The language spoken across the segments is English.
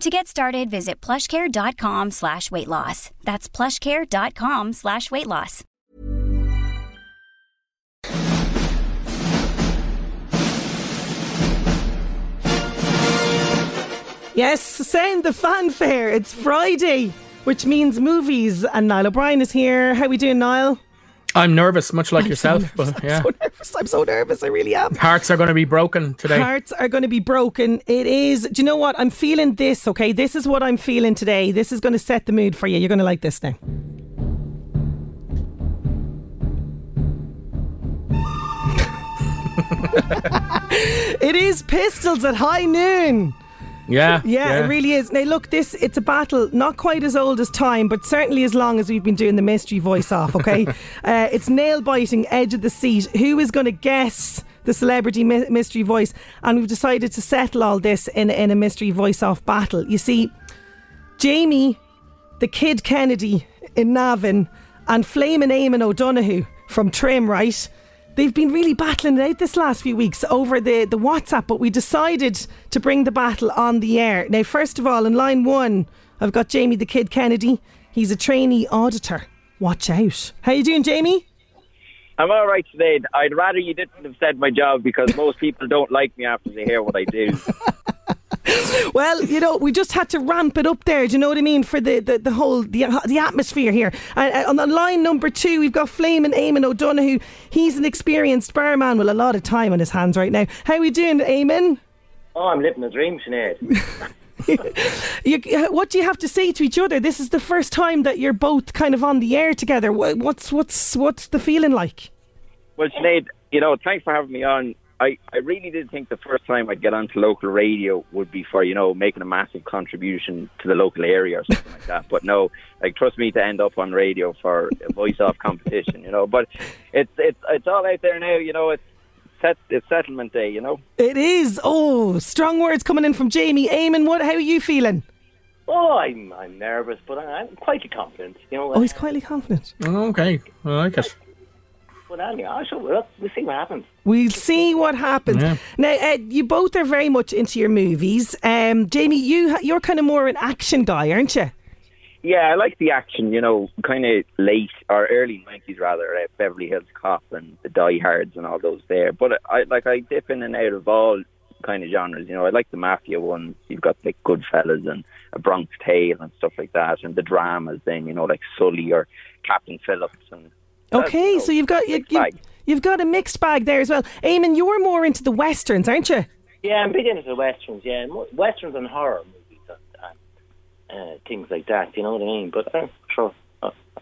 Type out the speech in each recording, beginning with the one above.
To get started, visit plushcare.com slash weight loss. That's plushcare.com slash weight loss. Yes, sound the fanfare. It's Friday, which means movies. And Niall O'Brien is here. How we doing, Niall? I'm nervous, much like I'm yourself. So nervous. But yeah, I'm so nervous. I'm so nervous. I really am. hearts are going to be broken today. Hearts are going to be broken. It is. Do you know what? I'm feeling this, okay? This is what I'm feeling today. This is going to set the mood for you. You're going to like this now. it is pistols at high noon. Yeah, Yeah, it really is. Now, look, this it's a battle not quite as old as time, but certainly as long as we've been doing the mystery voice off. Okay, uh, it's nail biting, edge of the seat. Who is going to guess the celebrity mi- mystery voice? And we've decided to settle all this in in a mystery voice off battle. You see, Jamie, the kid Kennedy in Navan, and Flamin' Eamon O'Donoghue from Trim, right? They've been really battling it out this last few weeks over the, the WhatsApp, but we decided to bring the battle on the air. Now, first of all, in line one, I've got Jamie the Kid Kennedy. He's a trainee auditor. Watch out. How you doing, Jamie? I'm all right today. I'd rather you didn't have said my job because most people don't like me after they hear what I do. Well, you know, we just had to ramp it up there. Do you know what I mean? For the, the, the whole the, the atmosphere here. And uh, on the line number two, we've got Flamin' Eamon O'Donoghue. He's an experienced barman with a lot of time on his hands right now. How are we doing, Eamon? Oh, I'm living a dream, Sinead. You, what do you have to say to each other? This is the first time that you're both kind of on the air together. What's what's what's the feeling like? well, Sinead, you know, thanks for having me on. I, I really did think the first time I'd get onto local radio would be for, you know, making a massive contribution to the local area or something like that. But no, like, trust me to end up on radio for a voice off competition, you know. But it's, it's, it's all out there now, you know, it's, set, it's settlement day, you know. It is. Oh, strong words coming in from Jamie. Eamon, what? How are you feeling? Oh, I'm I'm nervous, but I'm quite confident. You know. Oh, he's quietly confident. Oh, okay, I like it. But anyway, I we'll, we'll see what happens. We'll see what happens. Yeah. Now, uh, you both are very much into your movies. Um, Jamie, you you're kind of more an action guy, aren't you? Yeah, I like the action, you know, kind of late or early nineties rather, uh, Beverly Hills Cop and the Die Hards and all those there. But I like I dip in and out of all kind of genres. You know, I like the mafia ones. You've got like Goodfellas and A Bronx Tale and stuff like that, and the dramas. Then you know, like Sully or Captain Phillips and. Okay, know, so you've got you, you, you've got a mixed bag there as well. Eamon, you're more into the westerns, aren't you? Yeah, I'm big into the westerns. Yeah, westerns and horror movies and, and uh, things like that. You know what I mean? But uh, sure,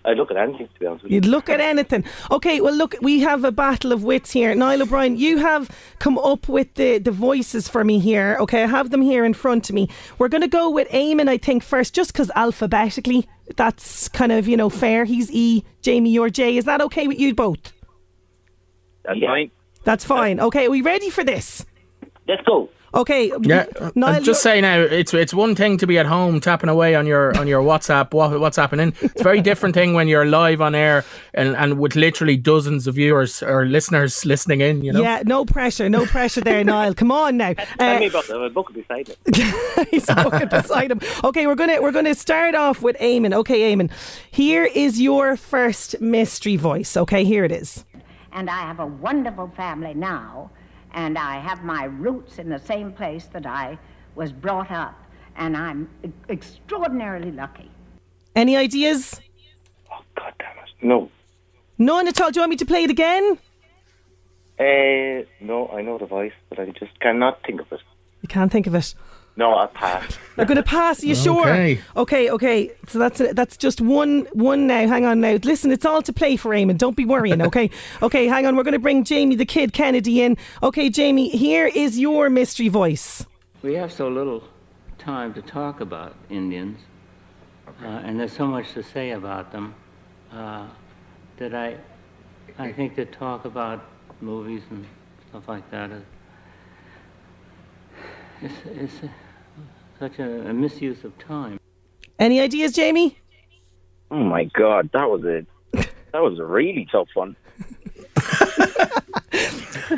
I look at anything to be honest with you. You'd look at anything. Okay, well, look, we have a battle of wits here. Niall O'Brien, you have come up with the, the voices for me here. Okay, I have them here in front of me. We're going to go with Eamon, I think, first, just because alphabetically, that's kind of, you know, fair. He's E, Jamie, you're J. Is that okay with you both? That's Yeah. fine. That's fine. Okay, are we ready for this? Let's go. Okay, Yeah, Niall, and just you're- say now, it's it's one thing to be at home tapping away on your on your WhatsApp, what, what's happening. It's a very different thing when you're live on air and, and with literally dozens of viewers or listeners listening in. You know, Yeah, no pressure, no pressure there, Niall. Come on now. Tell Uh, me about the book beside me. He's looking beside him. Okay, we're gonna we're gonna start off with Eamon. Okay, Eamon, here is your first mystery voice. Okay, here it is. and I have a wonderful family now, and I have my roots in the same place that I was brought up, and I'm e- extraordinarily lucky. Any ideas? Oh God damn it! No. None at all. Do you want me to play it again? Uh, no, I know the voice, but I just cannot think of it. You can't think of it. No, I pass. You're going to pass. Are you sure? Okay. Okay. Okay. So that's that's just one one now. Hang on now. Listen, it's all to play for Eamon. Don't be worrying. Okay. okay. Hang on. We're going to bring Jamie the Kid Kennedy in. Okay, Jamie. Here is your mystery voice. We have so little time to talk about Indians, uh, and there's so much to say about them uh, that I, I think to talk about movies and stuff like that is it's, it's such a, a misuse of time. Any ideas, Jamie? Oh my god, that was a that was a really tough one.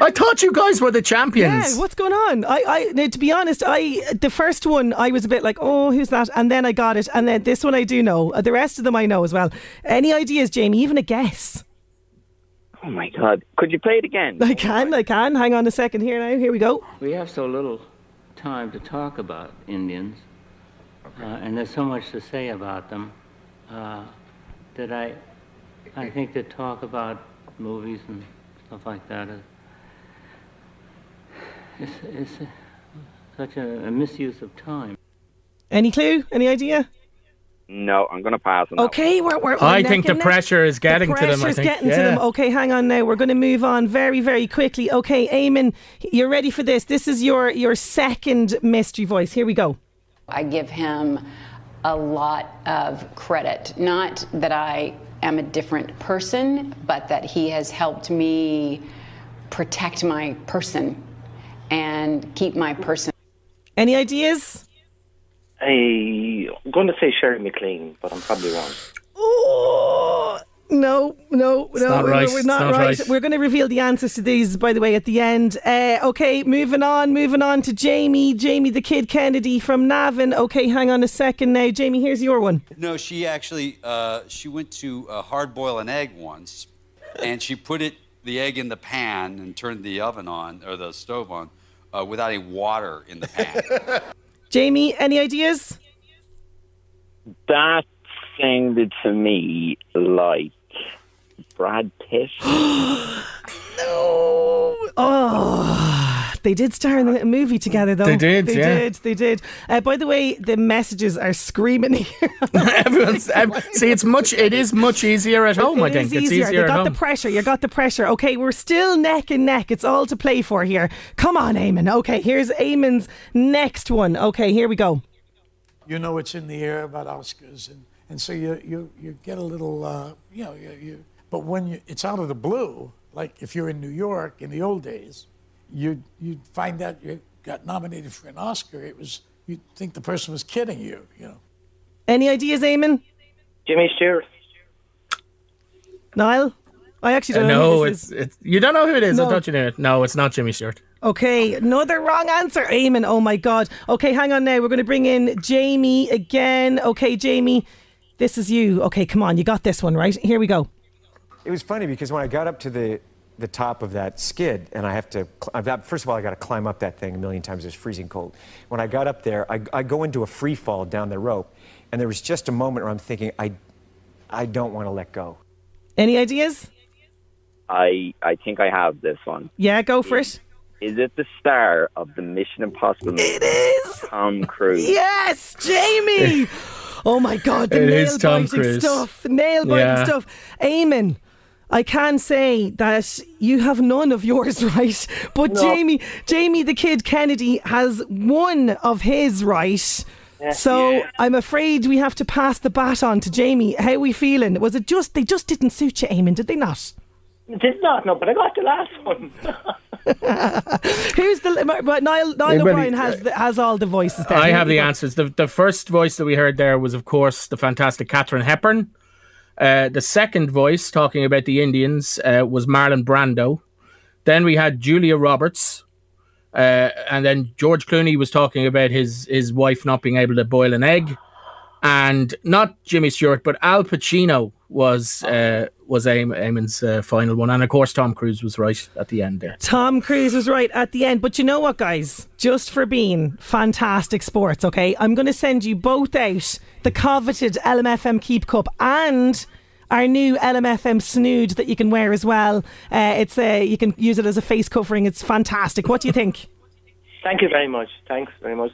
I thought you guys were the champions. Yeah, what's going on? I, I, now, to be honest, I the first one I was a bit like, oh, who's that? And then I got it, and then this one I do know. Uh, The rest of them I know as well. Any ideas, Jamie? Even a guess? Oh my god, could you play it again? I can, I can. Hang on a second here now. Here we go. We have so little time to talk about Indians, uh, and there's so much to say about them uh, that I, I think to talk about movies and stuff like that is it's, it's uh, such a, a misuse of time. Any clue? Any idea? No, I'm gonna pass on that Okay, we're, we're, we're I neck think the and neck. pressure is getting the to them. I pressure's think. getting yeah. to them. Okay, hang on now. We're going to move on very, very quickly. Okay, Eamon, you're ready for this. This is your your second mystery voice. Here we go. I give him a lot of credit. Not that I am a different person, but that he has helped me protect my person and keep my person. Any ideas? I, I'm going to say Shirley MacLaine, but I'm probably wrong. Oh, no, no, no, not we're, right. we're It's not, not right. right. We're going to reveal the answers to these, by the way, at the end. Uh, okay, moving on, moving on to Jamie, Jamie the Kid Kennedy from Navan. Okay, hang on a second now. Jamie, here's your one. No, she actually uh, she went to uh, hard boil an egg once, and she put it the egg in the pan and turned the oven on or the stove on uh, without any water in the pan. Jamie, any ideas? That sounded to me like Brad Pitt. No. Oh, they did star in a movie together, though. They did, They yeah. did. They did. Uh, by the way, the messages are screaming here. Everyone's ev- see. It's much. It is much easier at home. I It think is it's easier. easier You at got home. the pressure. You got the pressure. Okay, we're still neck and neck. It's all to play for here. Come on, Eamon. Okay, here's Eamon's next one. Okay, here we go. You know it's in the air about Oscars, and, and so you you you get a little uh, you know you, you but when you, it's out of the blue, like if you're in New York in the old days, you you'd find out you got nominated for an Oscar. It was you'd think the person was kidding you, you know. Any ideas, Eamon? Jimmy Stewart. Niall? I actually don't uh, know. no, who it's, is. it's you don't know who it is. No. I thought you knew it. No, it's not Jimmy Stewart. Okay, another wrong answer, Eamon. Oh my God. Okay, hang on now. We're going to bring in Jamie again. Okay, Jamie, this is you. Okay, come on. You got this one, right? Here we go. It was funny because when I got up to the the top of that skid, and I have to, I've got, first of all, I got to climb up that thing a million times. It was freezing cold. When I got up there, I, I go into a free fall down the rope, and there was just a moment where I'm thinking, I, I don't want to let go. Any ideas? I I think I have this one. Yeah, go for it. Is it the star of the Mission Impossible movie? It is. Tom Cruise. Yes, Jamie. oh my God, the It nail is Tom biting Cruise. stuff. Nail biting Yeah. stuff. Eamon. I can say that you have none of yours right, but Jamie, Jamie the Kid Kennedy has one of his right. So I'm afraid we have to pass the bat on to Jamie. How are we feeling? Was it just they just didn't suit you, Eamon? Did they not? Did not know, but I got the last one. Who's the? But Niall, Niall Anybody- O'Brien has the, has all the voices there. I have the answers. The the first voice that we heard there was, of course, the fantastic Katharine Hepburn. Uh, the second voice talking about the Indians uh, was Marlon Brando. Then we had Julia Roberts, uh, and then George Clooney was talking about his his wife not being able to boil an egg. And not Jimmy Stewart, but Al Pacino was uh, was Eamon's uh, final one, and of course Tom Cruise was right at the end there. Tom Cruise was right at the end, but you know what, guys? Just for being fantastic sports, okay? I'm going to send you both out the coveted LMFM Keep Cup and our new LMFM snood that you can wear as well. Uh, it's a, you can use it as a face covering. It's fantastic. What do you think? Thank you very much. Thanks very much.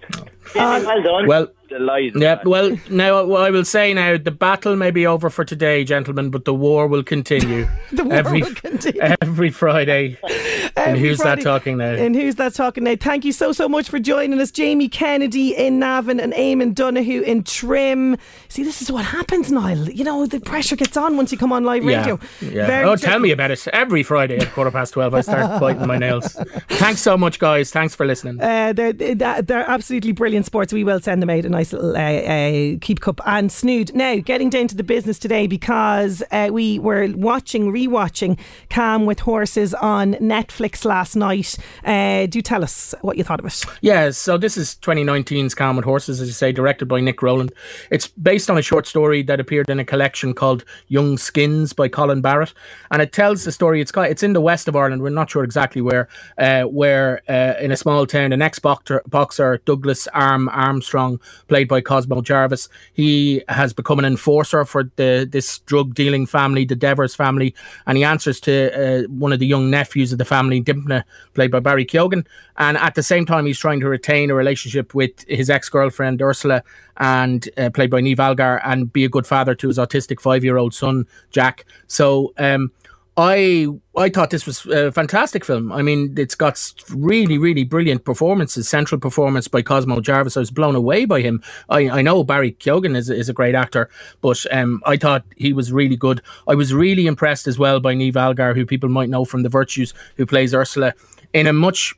well done. Well, Delighted. yeah. Well, now what I will say now, the battle may be over for today, gentlemen, but the war will continue. The war every, will continue. every Friday. and who's Friday. that talking now? And who's that talking now? Thank you so, so much for joining us. Jamie Kennedy in Navan and Eamon Donahue in Trim. See, this is what happens, Niall. You know, the pressure gets on once you come on live radio. Yeah. yeah. Very Oh, true. tell me about it. Every Friday at quarter past 12, I start biting my nails. Thanks so much, guys. Thanks for listening. Uh, they're, they're they're absolutely brilliant sports. We will send them out a nice little uh, uh, keep cup and snood. Now, getting down to the business today because uh, we were watching, rewatching Calm with Horses on Netflix last night. Uh, do tell us what you thought of it. Yeah, so this is 2019's Calm with Horses, as you say, directed by Nick Rowland. It's based on a short story that appeared in a collection called Young Skins by Colin Barrett, and it tells the story. It's it's in the west of Ireland. We're not sure exactly where. Uh, where uh, in a small town, an ex-boxer boxer, Douglas Arm Armstrong, played by Cosmo Jarvis, he has become an enforcer for the this drug dealing family, the Devers family, and he answers to uh, one of the young nephews of the family, Dympna, played by Barry Keoghan. And at the same time, he's trying to retain a relationship with his ex girlfriend, Ursula, and uh, played by Niamh Algar, and be a good father to his autistic five year old son, Jack. So, um, I I thought this was a fantastic film. I mean, it's got really, really brilliant performances. Central performance by Cosmo Jarvis. I was blown away by him. I, I know Barry Keoghan is, is a great actor, but um, I thought he was really good. I was really impressed as well by Niamh Algar, who people might know from The Virtues, who plays Ursula in a much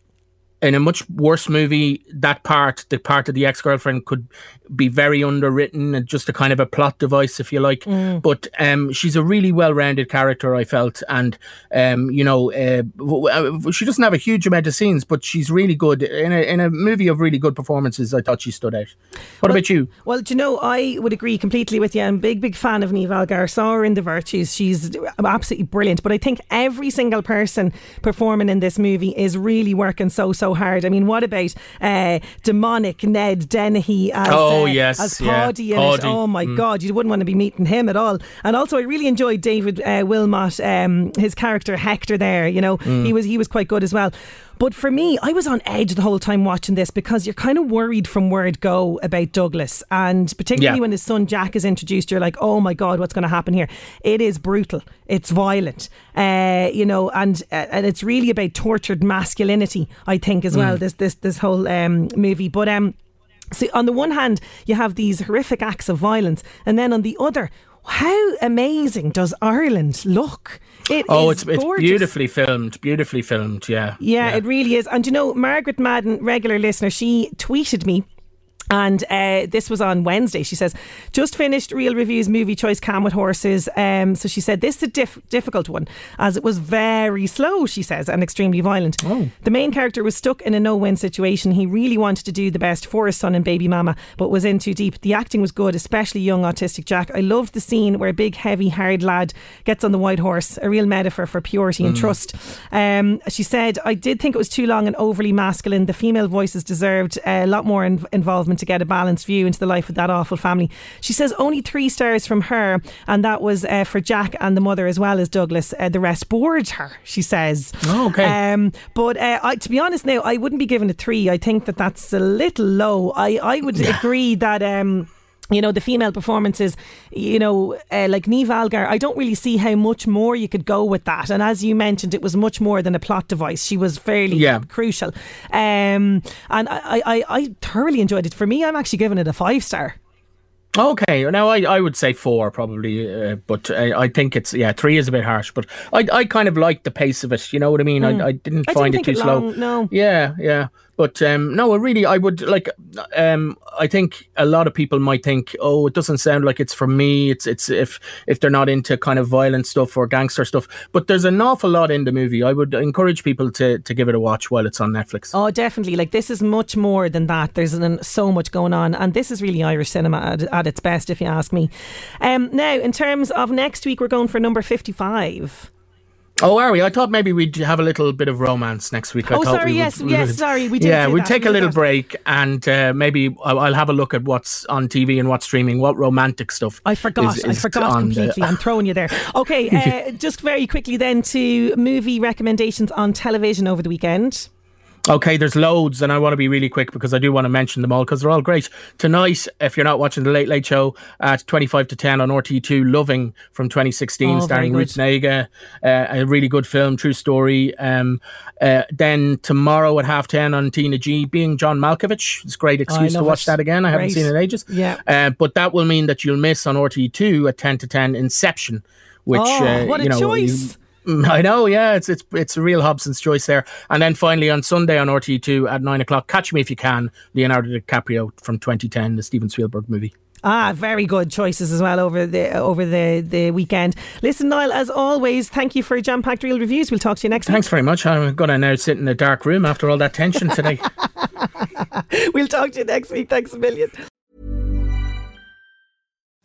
in a much worse movie, that part, the part of the ex girlfriend, could be very underwritten and just a kind of a plot device, if you like. Mm. But um, she's a really well rounded character, I felt. And, um, you know, uh, w- she doesn't have a huge amount of scenes, but she's really good. In a, in a movie of really good performances, I thought she stood out. What about you? Well, do you know, I would agree completely with you. I'm a big, big fan of Niamh Algar. Saw her in The Virtues. She's absolutely brilliant. But I think every single person performing in this movie is really working so, so hard. I mean, what about uh, demonic Ned Dennehy as, Oh, uh, yes, as yeah. Paddy in it? Oh, my mm. God. You wouldn't want to be meeting him at all. And also, I really enjoyed David uh, Wilmot, um, his character Hector there. You know, Mm. he was he was quite good as well. But for me, I was on edge the whole time watching this because you're kind of worried from word go about Douglas. And particularly Yeah. when his son Jack is introduced, you're like, oh my God, what's going to happen here? It is brutal. It's violent. Uh, you know, and uh, and it's really about tortured masculinity, I think, as well, Mm. this this this whole um, movie. But um so on the one hand, you have these horrific acts of violence, and then on the other, how amazing does Ireland look? It oh, is it's, it's beautifully filmed. Beautifully filmed, yeah. Yeah, it really is. And you know, Margaret Madden, regular listener, she tweeted me. And uh, this was on Wednesday. She says, just finished Real Reviews movie choice Calm with Horses. Um, so she said, this is a diff- difficult one as it was very slow, she says, and extremely violent. The main character was stuck in a no win situation. He really wanted to do the best for his son and baby mama, but was in too deep. The acting was good, especially young autistic Jack. I loved the scene where a big, heavy, hard lad gets on the white horse, a real metaphor for purity and Mm. trust. Um, she said, I did think it was too long and overly masculine. The female voices deserved a lot more in- involvement to get a balanced view into the life of that awful family. She says only three stars from her, and that was uh, for Jack and the mother as well as Douglas. Uh, the rest bored her, she says. Oh, okay. Um, but uh, I, to be honest now, I wouldn't be giving a three. I think that that's a little low. I, I would agree that. Um, you know, the female performances, you know, uh, like Niamh Algar, I don't really see how much more you could go with that. And as you mentioned, it was much more than a plot device. She was fairly Yeah. crucial. Um, and I, I, I thoroughly enjoyed it. For me, I'm actually giving it a five star. Okay, now I, I would say four probably, uh, but I, I think it's yeah three is a bit harsh. But I I kind of liked the pace of it. You know what I mean? Mm. I, I didn't I find didn't it too it slow. no. Yeah, yeah. But um, no, really, I would like. Um, I think a lot of people might think, oh, it doesn't sound like it's for me. It's it's if if they're not into kind of violent stuff or gangster stuff. But there's an awful lot in the movie. I would encourage people to to give it a watch while it's on Netflix. Oh, definitely. Like this is much more than that. There's an, so much going on, and this is really Irish cinema at, at its best, if you ask me. Um, now, in terms of next week, we're going for number fifty-five. Oh, are we? I thought maybe we'd have a little bit of romance next week. I oh, thought sorry. we yes, would, yes. would, sorry, we did. Yeah, we'd that. take we a little that. break and uh, maybe I'll, I'll, have a look at what's on TV and what's streaming. What romantic stuff? I forgot. Is, I forgot completely. The... I'm throwing you there. Okay, uh, just very quickly then to movie recommendations on television over the weekend. Okay, there's loads, and I want to be really quick because I do want to mention them all because they're all great. Tonight, if you're not watching the Late Late Show at 25 to 10 on RTÉ2, Loving from 2016, oh, starring Ruth Negga, uh, a really good film, true story. Um, uh, then tomorrow at half 10 on Tina G, being John Malkovich. It's a great excuse to watch it. that again. I great. haven't seen it in ages. Yeah. Uh, but that will mean that you'll miss on RTÉ2 at 10 to 10 Inception, which, oh, uh, what a you know, choice. You, I know, yeah, it's it's it's a real Hobson's choice there. And then finally on Sunday on RTÉ2 at nine o'clock, Catch Me If You Can, Leonardo DiCaprio from 2010, the Steven Spielberg movie. Ah, very good choices as well over the over the, the weekend. Listen, Niall, as always, thank you for jam packed real reviews. We'll talk to you next Thanks week. very much. I'm going to now sit in a dark room after all that tension today. we'll talk to you next week. Thanks a million.